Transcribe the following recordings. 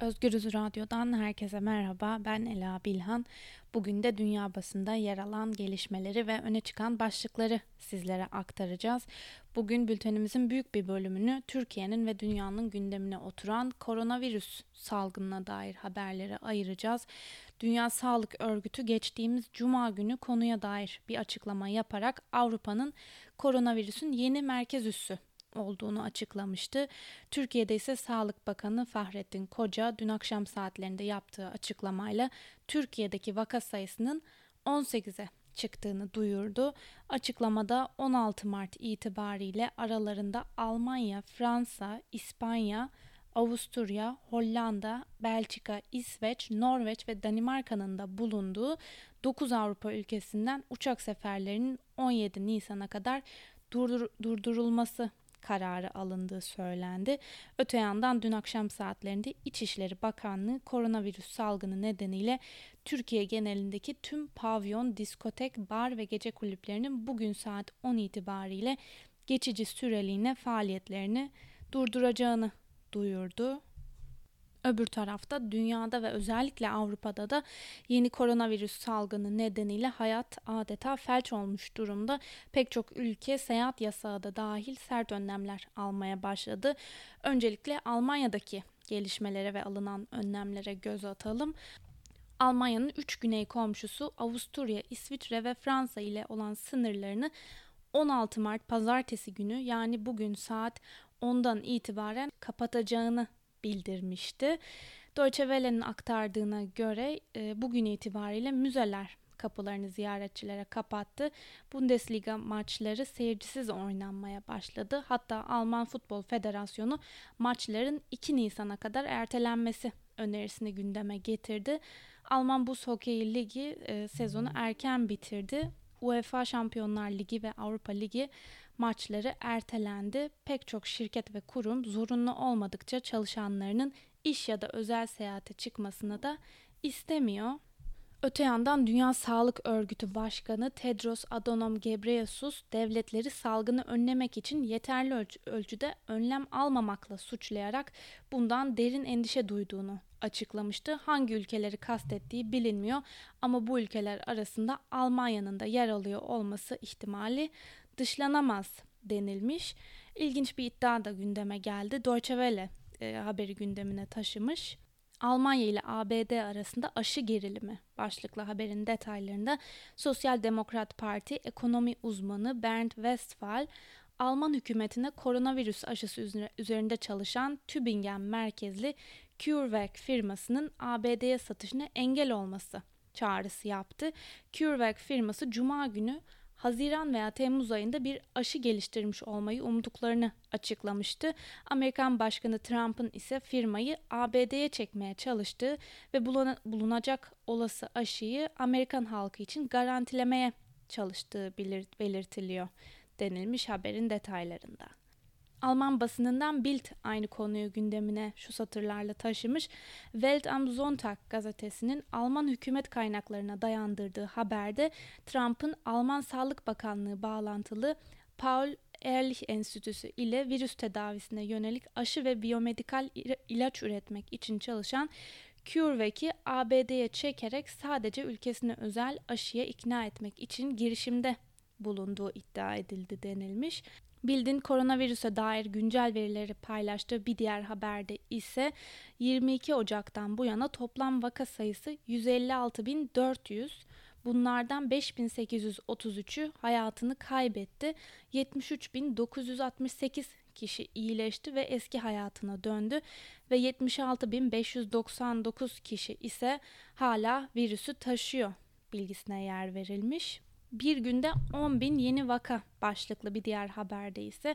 Özgürüz Radyo'dan herkese merhaba. Ben Ela Bilhan. Bugün de dünya basında yer alan gelişmeleri ve öne çıkan başlıkları sizlere aktaracağız. Bugün bültenimizin büyük bir bölümünü Türkiye'nin ve dünyanın gündemine oturan koronavirüs salgınına dair haberlere ayıracağız. Dünya Sağlık Örgütü geçtiğimiz cuma günü konuya dair bir açıklama yaparak Avrupa'nın koronavirüsün yeni merkez üssü olduğunu açıklamıştı. Türkiye'de ise Sağlık Bakanı Fahrettin Koca dün akşam saatlerinde yaptığı açıklamayla Türkiye'deki vaka sayısının 18'e çıktığını duyurdu. Açıklamada 16 Mart itibariyle aralarında Almanya, Fransa, İspanya, Avusturya, Hollanda, Belçika, İsveç, Norveç ve Danimarka'nın da bulunduğu 9 Avrupa ülkesinden uçak seferlerinin 17 Nisan'a kadar durdur durdurulması kararı alındığı söylendi. Öte yandan dün akşam saatlerinde İçişleri Bakanlığı koronavirüs salgını nedeniyle Türkiye genelindeki tüm pavyon, diskotek, bar ve gece kulüplerinin bugün saat 10 itibariyle geçici süreliğine faaliyetlerini durduracağını duyurdu. Öbür tarafta dünyada ve özellikle Avrupa'da da yeni koronavirüs salgını nedeniyle hayat adeta felç olmuş durumda. Pek çok ülke seyahat yasağı da dahil sert önlemler almaya başladı. Öncelikle Almanya'daki gelişmelere ve alınan önlemlere göz atalım. Almanya'nın 3 güney komşusu Avusturya, İsviçre ve Fransa ile olan sınırlarını 16 Mart pazartesi günü yani bugün saat 10'dan itibaren kapatacağını bildirmişti. Deutsche Welle'nin aktardığına göre e, bugün itibariyle müzeler kapılarını ziyaretçilere kapattı. Bundesliga maçları seyircisiz oynanmaya başladı. Hatta Alman Futbol Federasyonu maçların 2 Nisan'a kadar ertelenmesi önerisini gündeme getirdi. Alman Buz Hokeyi Ligi e, sezonu erken bitirdi. UEFA Şampiyonlar Ligi ve Avrupa Ligi maçları ertelendi. Pek çok şirket ve kurum zorunlu olmadıkça çalışanlarının iş ya da özel seyahate çıkmasını da istemiyor. Öte yandan Dünya Sağlık Örgütü Başkanı Tedros Adhanom Ghebreyesus devletleri salgını önlemek için yeterli ölç- ölçüde önlem almamakla suçlayarak bundan derin endişe duyduğunu açıklamıştı. Hangi ülkeleri kastettiği bilinmiyor ama bu ülkeler arasında Almanya'nın da yer alıyor olması ihtimali dışlanamaz denilmiş. İlginç bir iddia da gündeme geldi. Deutsche Welle e, haberi gündemine taşımış. Almanya ile ABD arasında aşı gerilimi başlıklı haberin detaylarında Sosyal Demokrat Parti ekonomi uzmanı Bernd Westphal Alman hükümetine koronavirüs aşısı üzerinde çalışan Tübingen merkezli CureVac firmasının ABD'ye satışına engel olması çağrısı yaptı. CureVac firması cuma günü Haziran veya Temmuz ayında bir aşı geliştirmiş olmayı umduklarını açıklamıştı. Amerikan Başkanı Trump'ın ise firmayı ABD'ye çekmeye çalıştığı ve bulunacak olası aşıyı Amerikan halkı için garantilemeye çalıştığı belirtiliyor denilmiş haberin detaylarında. Alman basınından Bild aynı konuyu gündemine şu satırlarla taşımış. Welt am Sonntag gazetesinin Alman hükümet kaynaklarına dayandırdığı haberde Trump'ın Alman Sağlık Bakanlığı bağlantılı Paul Ehrlich Enstitüsü ile virüs tedavisine yönelik aşı ve biyomedikal ilaç üretmek için çalışan CureVac'i ABD'ye çekerek sadece ülkesine özel aşıya ikna etmek için girişimde bulunduğu iddia edildi denilmiş. Bildin koronavirüse dair güncel verileri paylaştığı bir diğer haberde ise 22 Ocak'tan bu yana toplam vaka sayısı 156.400. Bunlardan 5.833'ü hayatını kaybetti. 73.968 kişi iyileşti ve eski hayatına döndü ve 76.599 kişi ise hala virüsü taşıyor bilgisine yer verilmiş. Bir günde 10 bin yeni vaka başlıklı bir diğer haberde ise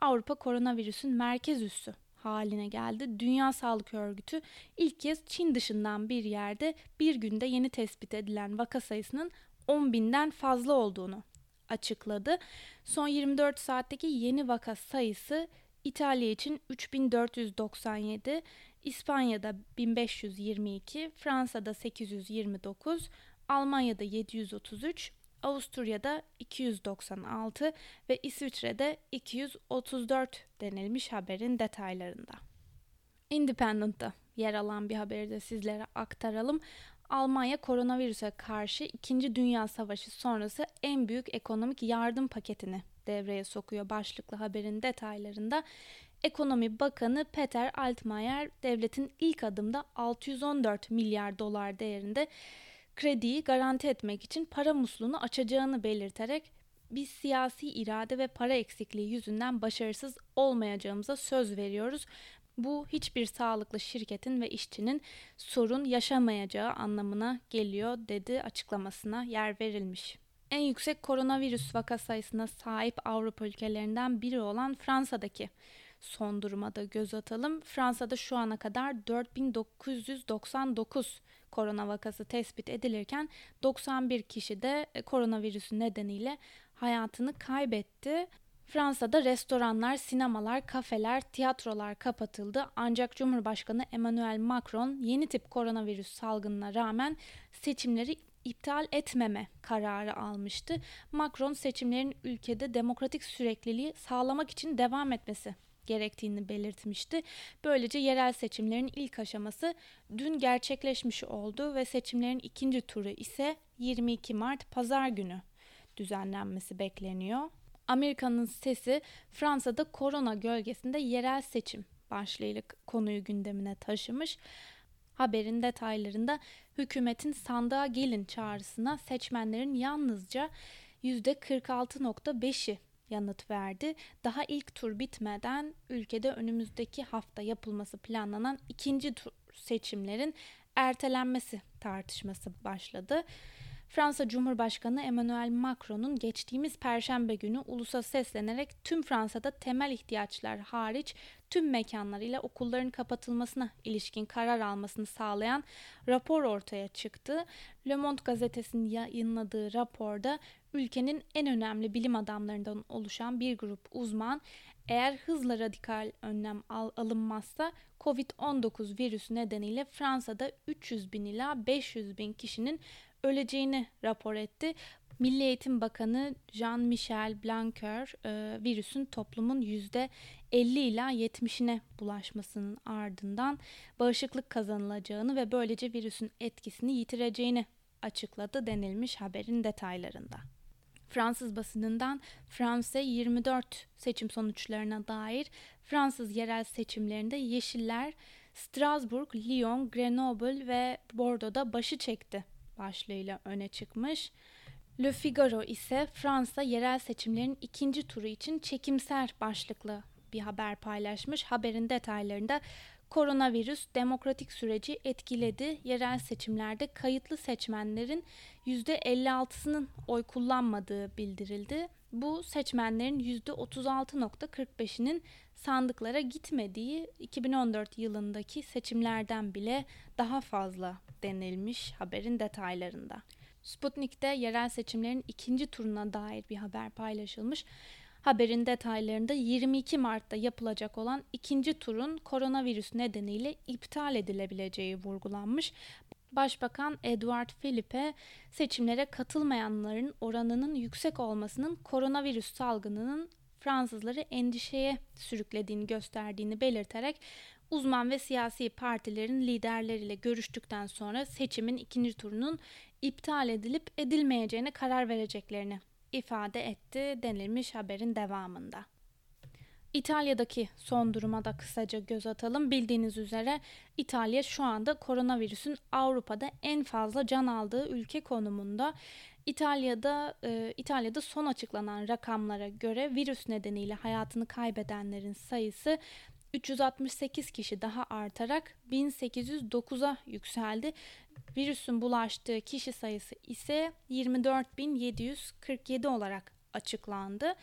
Avrupa koronavirüsün merkez üssü haline geldi. Dünya Sağlık Örgütü ilk kez Çin dışından bir yerde bir günde yeni tespit edilen vaka sayısının 10 binden fazla olduğunu açıkladı. Son 24 saatteki yeni vaka sayısı İtalya için 3497, İspanya'da 1522, Fransa'da 829, Almanya'da 733, Avusturya'da 296 ve İsviçre'de 234 denilmiş haberin detaylarında. Independent'ta yer alan bir haberi de sizlere aktaralım. Almanya koronavirüse karşı 2. Dünya Savaşı sonrası en büyük ekonomik yardım paketini devreye sokuyor başlıklı haberin detaylarında. Ekonomi Bakanı Peter Altmaier devletin ilk adımda 614 milyar dolar değerinde krediyi garanti etmek için para musluğunu açacağını belirterek biz siyasi irade ve para eksikliği yüzünden başarısız olmayacağımıza söz veriyoruz. Bu hiçbir sağlıklı şirketin ve işçinin sorun yaşamayacağı anlamına geliyor dedi açıklamasına yer verilmiş. En yüksek koronavirüs vaka sayısına sahip Avrupa ülkelerinden biri olan Fransa'daki son duruma da göz atalım. Fransa'da şu ana kadar 4999 korona vakası tespit edilirken 91 kişi de koronavirüsü nedeniyle hayatını kaybetti. Fransa'da restoranlar, sinemalar, kafeler, tiyatrolar kapatıldı. Ancak Cumhurbaşkanı Emmanuel Macron yeni tip koronavirüs salgınına rağmen seçimleri iptal etmeme kararı almıştı. Macron seçimlerin ülkede demokratik sürekliliği sağlamak için devam etmesi gerektiğini belirtmişti. Böylece yerel seçimlerin ilk aşaması dün gerçekleşmiş oldu ve seçimlerin ikinci turu ise 22 Mart pazar günü düzenlenmesi bekleniyor. Amerika'nın sesi Fransa'da korona gölgesinde yerel seçim başlığıyla konuyu gündemine taşımış. Haberin detaylarında hükümetin sandığa gelin çağrısına seçmenlerin yalnızca %46.5'i yanıt verdi. Daha ilk tur bitmeden ülkede önümüzdeki hafta yapılması planlanan ikinci tur seçimlerin ertelenmesi tartışması başladı. Fransa Cumhurbaşkanı Emmanuel Macron'un geçtiğimiz perşembe günü ulusa seslenerek tüm Fransa'da temel ihtiyaçlar hariç tüm mekanlar ile okulların kapatılmasına ilişkin karar almasını sağlayan rapor ortaya çıktı. Le Monde gazetesinin yayınladığı raporda ülkenin en önemli bilim adamlarından oluşan bir grup uzman eğer hızla radikal önlem al alınmazsa COVID-19 virüsü nedeniyle Fransa'da 300 bin ila 500 bin kişinin öleceğini rapor etti. Milli Eğitim Bakanı Jean-Michel Blanquer e, virüsün toplumun %50 ila 70'ine bulaşmasının ardından bağışıklık kazanılacağını ve böylece virüsün etkisini yitireceğini açıkladı denilmiş haberin detaylarında. Fransız basınından Fransa 24 seçim sonuçlarına dair Fransız yerel seçimlerinde Yeşiller Strasbourg, Lyon, Grenoble ve Bordeaux'da başı çekti başlığıyla öne çıkmış. Le Figaro ise Fransa yerel seçimlerin ikinci turu için çekimser başlıklı bir haber paylaşmış. Haberin detaylarında koronavirüs demokratik süreci etkiledi. Yerel seçimlerde kayıtlı seçmenlerin %56'sının oy kullanmadığı bildirildi. Bu seçmenlerin %36.45'inin sandıklara gitmediği 2014 yılındaki seçimlerden bile daha fazla denilmiş haberin detaylarında. Sputnik'te yerel seçimlerin ikinci turuna dair bir haber paylaşılmış. Haberin detaylarında 22 Mart'ta yapılacak olan ikinci turun koronavirüs nedeniyle iptal edilebileceği vurgulanmış. Başbakan Edward Philippe seçimlere katılmayanların oranının yüksek olmasının koronavirüs salgınının Fransızları endişeye sürüklediğini gösterdiğini belirterek uzman ve siyasi partilerin liderleriyle görüştükten sonra seçimin ikinci turunun iptal edilip edilmeyeceğine karar vereceklerini ifade etti denilmiş haberin devamında. İtalya'daki son duruma da kısaca göz atalım. Bildiğiniz üzere İtalya şu anda koronavirüsün Avrupa'da en fazla can aldığı ülke konumunda. İtalya'da e, İtalya'da son açıklanan rakamlara göre virüs nedeniyle hayatını kaybedenlerin sayısı 368 kişi daha artarak 1809'a yükseldi. Virüsün bulaştığı kişi sayısı ise 24.747 olarak açıklandı.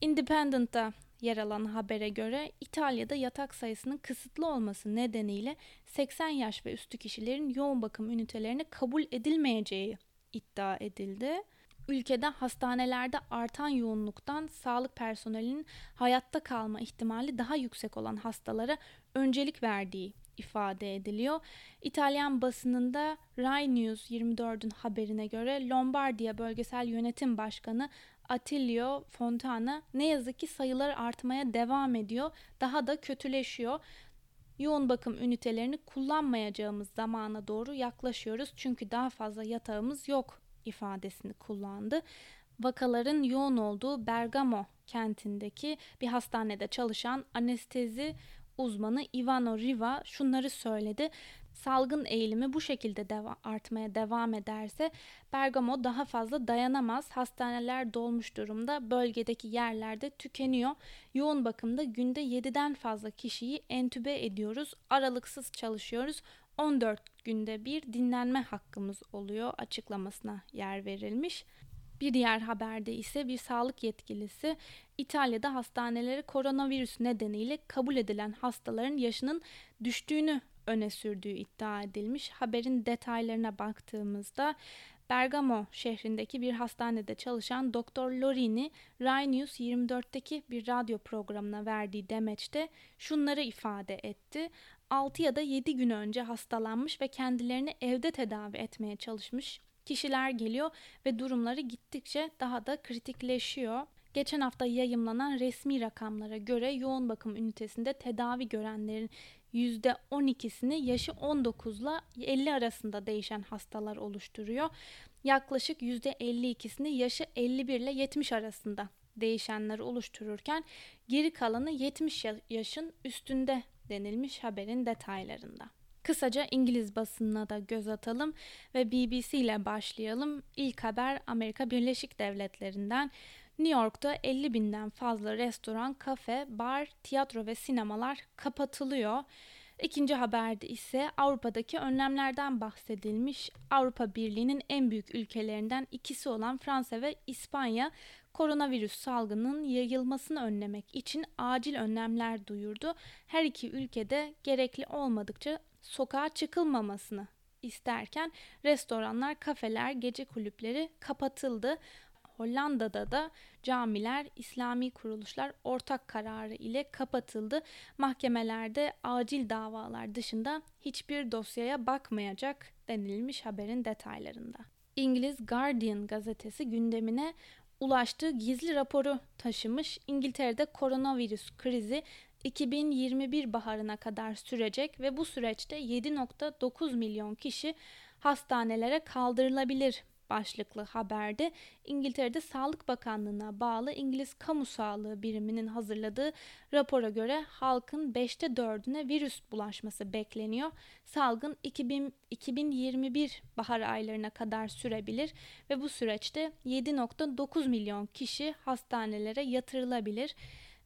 Independent'ta yer alan habere göre İtalya'da yatak sayısının kısıtlı olması nedeniyle 80 yaş ve üstü kişilerin yoğun bakım ünitelerine kabul edilmeyeceği iddia edildi. Ülkede hastanelerde artan yoğunluktan sağlık personelinin hayatta kalma ihtimali daha yüksek olan hastalara öncelik verdiği ifade ediliyor. İtalyan basınında Rai News 24'ün haberine göre Lombardiya Bölgesel Yönetim Başkanı Attilio Fontana ne yazık ki sayılar artmaya devam ediyor. Daha da kötüleşiyor. yoğun bakım ünitelerini kullanmayacağımız zamana doğru yaklaşıyoruz. Çünkü daha fazla yatağımız yok ifadesini kullandı. Vakaların yoğun olduğu Bergamo kentindeki bir hastanede çalışan anestezi uzmanı Ivano Riva şunları söyledi. Salgın eğilimi bu şekilde deva artmaya devam ederse Bergamo daha fazla dayanamaz. Hastaneler dolmuş durumda. Bölgedeki yerlerde tükeniyor. Yoğun bakımda günde 7'den fazla kişiyi entübe ediyoruz. Aralıksız çalışıyoruz. 14 günde bir dinlenme hakkımız oluyor açıklamasına yer verilmiş. Bir diğer haberde ise bir sağlık yetkilisi İtalya'da hastaneleri koronavirüs nedeniyle kabul edilen hastaların yaşının düştüğünü öne sürdüğü iddia edilmiş. Haberin detaylarına baktığımızda Bergamo şehrindeki bir hastanede çalışan Doktor Lorini, Rai News 24'teki bir radyo programına verdiği demeçte şunları ifade etti. 6 ya da 7 gün önce hastalanmış ve kendilerini evde tedavi etmeye çalışmış kişiler geliyor ve durumları gittikçe daha da kritikleşiyor. Geçen hafta yayımlanan resmi rakamlara göre yoğun bakım ünitesinde tedavi görenlerin %12'sini yaşı 19 ile 50 arasında değişen hastalar oluşturuyor. Yaklaşık %52'sini yaşı 51 ile 70 arasında değişenleri oluştururken geri kalanı 70 yaşın üstünde denilmiş haberin detaylarında. Kısaca İngiliz basınına da göz atalım ve BBC ile başlayalım. İlk haber Amerika Birleşik Devletleri'nden. New York'ta 50 binden fazla restoran, kafe, bar, tiyatro ve sinemalar kapatılıyor. İkinci haberde ise Avrupa'daki önlemlerden bahsedilmiş. Avrupa Birliği'nin en büyük ülkelerinden ikisi olan Fransa ve İspanya koronavirüs salgının yayılmasını önlemek için acil önlemler duyurdu. Her iki ülkede gerekli olmadıkça sokağa çıkılmamasını isterken restoranlar, kafeler, gece kulüpleri kapatıldı. Hollanda'da da camiler, İslami kuruluşlar ortak kararı ile kapatıldı. Mahkemelerde acil davalar dışında hiçbir dosyaya bakmayacak denilmiş haberin detaylarında. İngiliz Guardian gazetesi gündemine ulaştığı gizli raporu taşımış. İngiltere'de koronavirüs krizi 2021 baharına kadar sürecek ve bu süreçte 7.9 milyon kişi hastanelere kaldırılabilir başlıklı haberde İngiltere'de Sağlık Bakanlığı'na bağlı İngiliz Kamu Sağlığı Biriminin hazırladığı rapora göre halkın 5'te 4'üne virüs bulaşması bekleniyor. Salgın 2000, 2021 bahar aylarına kadar sürebilir ve bu süreçte 7.9 milyon kişi hastanelere yatırılabilir.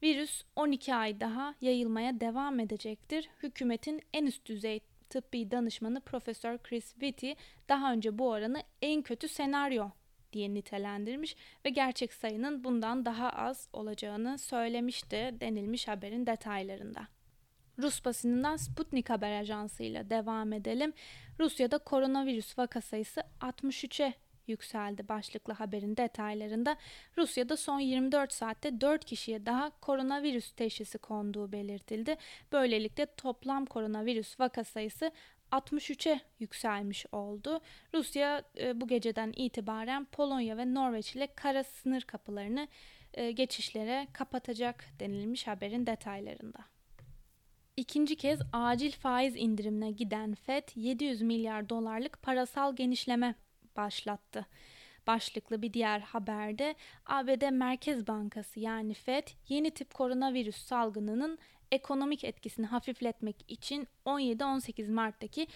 Virüs 12 ay daha yayılmaya devam edecektir. Hükümetin en üst düzey tıbbi danışmanı Profesör Chris Whitty daha önce bu oranı en kötü senaryo diye nitelendirmiş ve gerçek sayının bundan daha az olacağını söylemişti denilmiş haberin detaylarında. Rus basınından Sputnik Haber Ajansı ile devam edelim. Rusya'da koronavirüs vaka sayısı 63'e yükseldi başlıklı haberin detaylarında. Rusya'da son 24 saatte 4 kişiye daha koronavirüs teşhisi konduğu belirtildi. Böylelikle toplam koronavirüs vaka sayısı 63'e yükselmiş oldu. Rusya e, bu geceden itibaren Polonya ve Norveç ile kara sınır kapılarını e, geçişlere kapatacak denilmiş haberin detaylarında. İkinci kez acil faiz indirimine giden FED 700 milyar dolarlık parasal genişleme başlattı. Başlıklı bir diğer haberde ABD Merkez Bankası yani Fed yeni tip koronavirüs salgınının ekonomik etkisini hafifletmek için 17-18 Mart'taki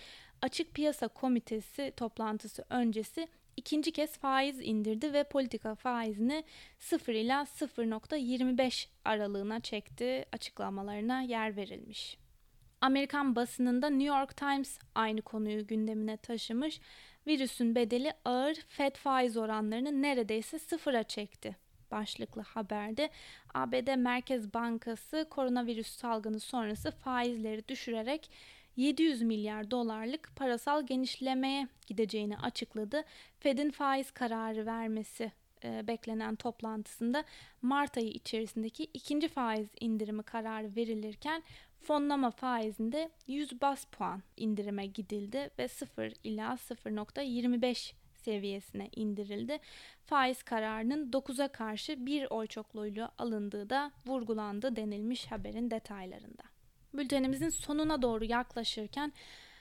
Açık Piyasa Komitesi toplantısı öncesi ikinci kez faiz indirdi ve politika faizini 0 ila 0.25 aralığına çekti açıklamalarına yer verilmiş. Amerikan basınında New York Times aynı konuyu gündemine taşımış virüsün bedeli ağır FED faiz oranlarını neredeyse sıfıra çekti. Başlıklı haberde ABD Merkez Bankası koronavirüs salgını sonrası faizleri düşürerek 700 milyar dolarlık parasal genişlemeye gideceğini açıkladı. Fed'in faiz kararı vermesi e, beklenen toplantısında Mart ayı içerisindeki ikinci faiz indirimi kararı verilirken fonlama faizinde 100 bas puan indirime gidildi ve 0 ila 0.25 seviyesine indirildi. Faiz kararının 9'a karşı bir oy çokluğuyla alındığı da vurgulandı denilmiş haberin detaylarında. Bültenimizin sonuna doğru yaklaşırken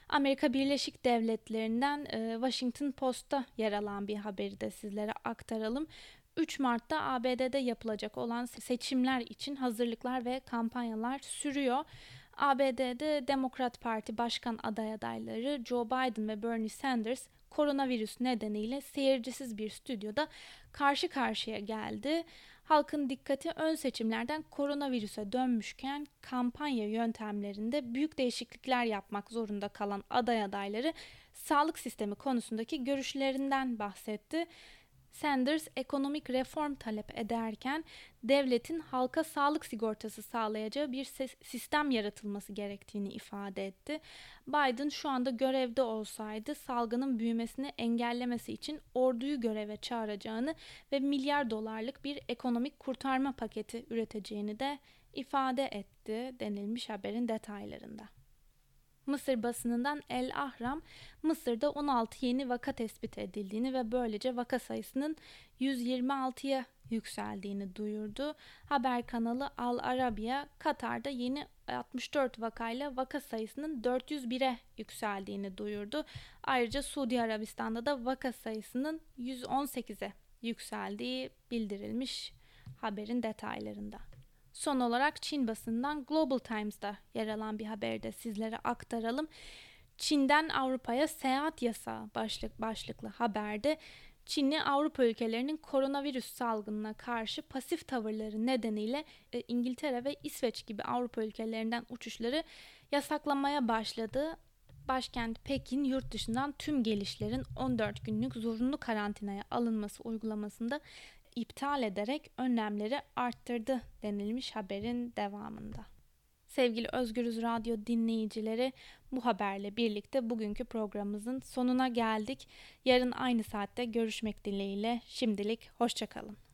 Amerika Birleşik Devletleri'nden Washington Post'ta yer alan bir haberi de sizlere aktaralım. 3 Mart'ta ABD'de yapılacak olan seçimler için hazırlıklar ve kampanyalar sürüyor. ABD'de Demokrat Parti başkan aday adayları Joe Biden ve Bernie Sanders koronavirüs nedeniyle seyircisiz bir stüdyoda karşı karşıya geldi. Halkın dikkati ön seçimlerden koronavirüse dönmüşken kampanya yöntemlerinde büyük değişiklikler yapmak zorunda kalan aday adayları sağlık sistemi konusundaki görüşlerinden bahsetti. Sanders ekonomik reform talep ederken devletin halka sağlık sigortası sağlayacağı bir sistem yaratılması gerektiğini ifade etti. Biden şu anda görevde olsaydı salgının büyümesini engellemesi için orduyu göreve çağıracağını ve milyar dolarlık bir ekonomik kurtarma paketi üreteceğini de ifade etti denilmiş haberin detaylarında. Mısır basınından El Ahram, Mısır'da 16 yeni vaka tespit edildiğini ve böylece vaka sayısının 126'ya yükseldiğini duyurdu. Haber kanalı Al Arabiya, Katar'da yeni 64 vakayla vaka sayısının 401'e yükseldiğini duyurdu. Ayrıca Suudi Arabistan'da da vaka sayısının 118'e yükseldiği bildirilmiş haberin detaylarında. Son olarak Çin basından Global Times'da yer alan bir haberi de sizlere aktaralım. Çin'den Avrupa'ya seyahat yasağı başlık başlıklı haberde Çinli Avrupa ülkelerinin koronavirüs salgınına karşı pasif tavırları nedeniyle e, İngiltere ve İsveç gibi Avrupa ülkelerinden uçuşları yasaklamaya başladı. Başkent Pekin yurt dışından tüm gelişlerin 14 günlük zorunlu karantinaya alınması uygulamasında iptal ederek önlemleri arttırdı denilmiş haberin devamında. Sevgili Özgürüz Radyo dinleyicileri bu haberle birlikte bugünkü programımızın sonuna geldik. Yarın aynı saatte görüşmek dileğiyle şimdilik hoşçakalın.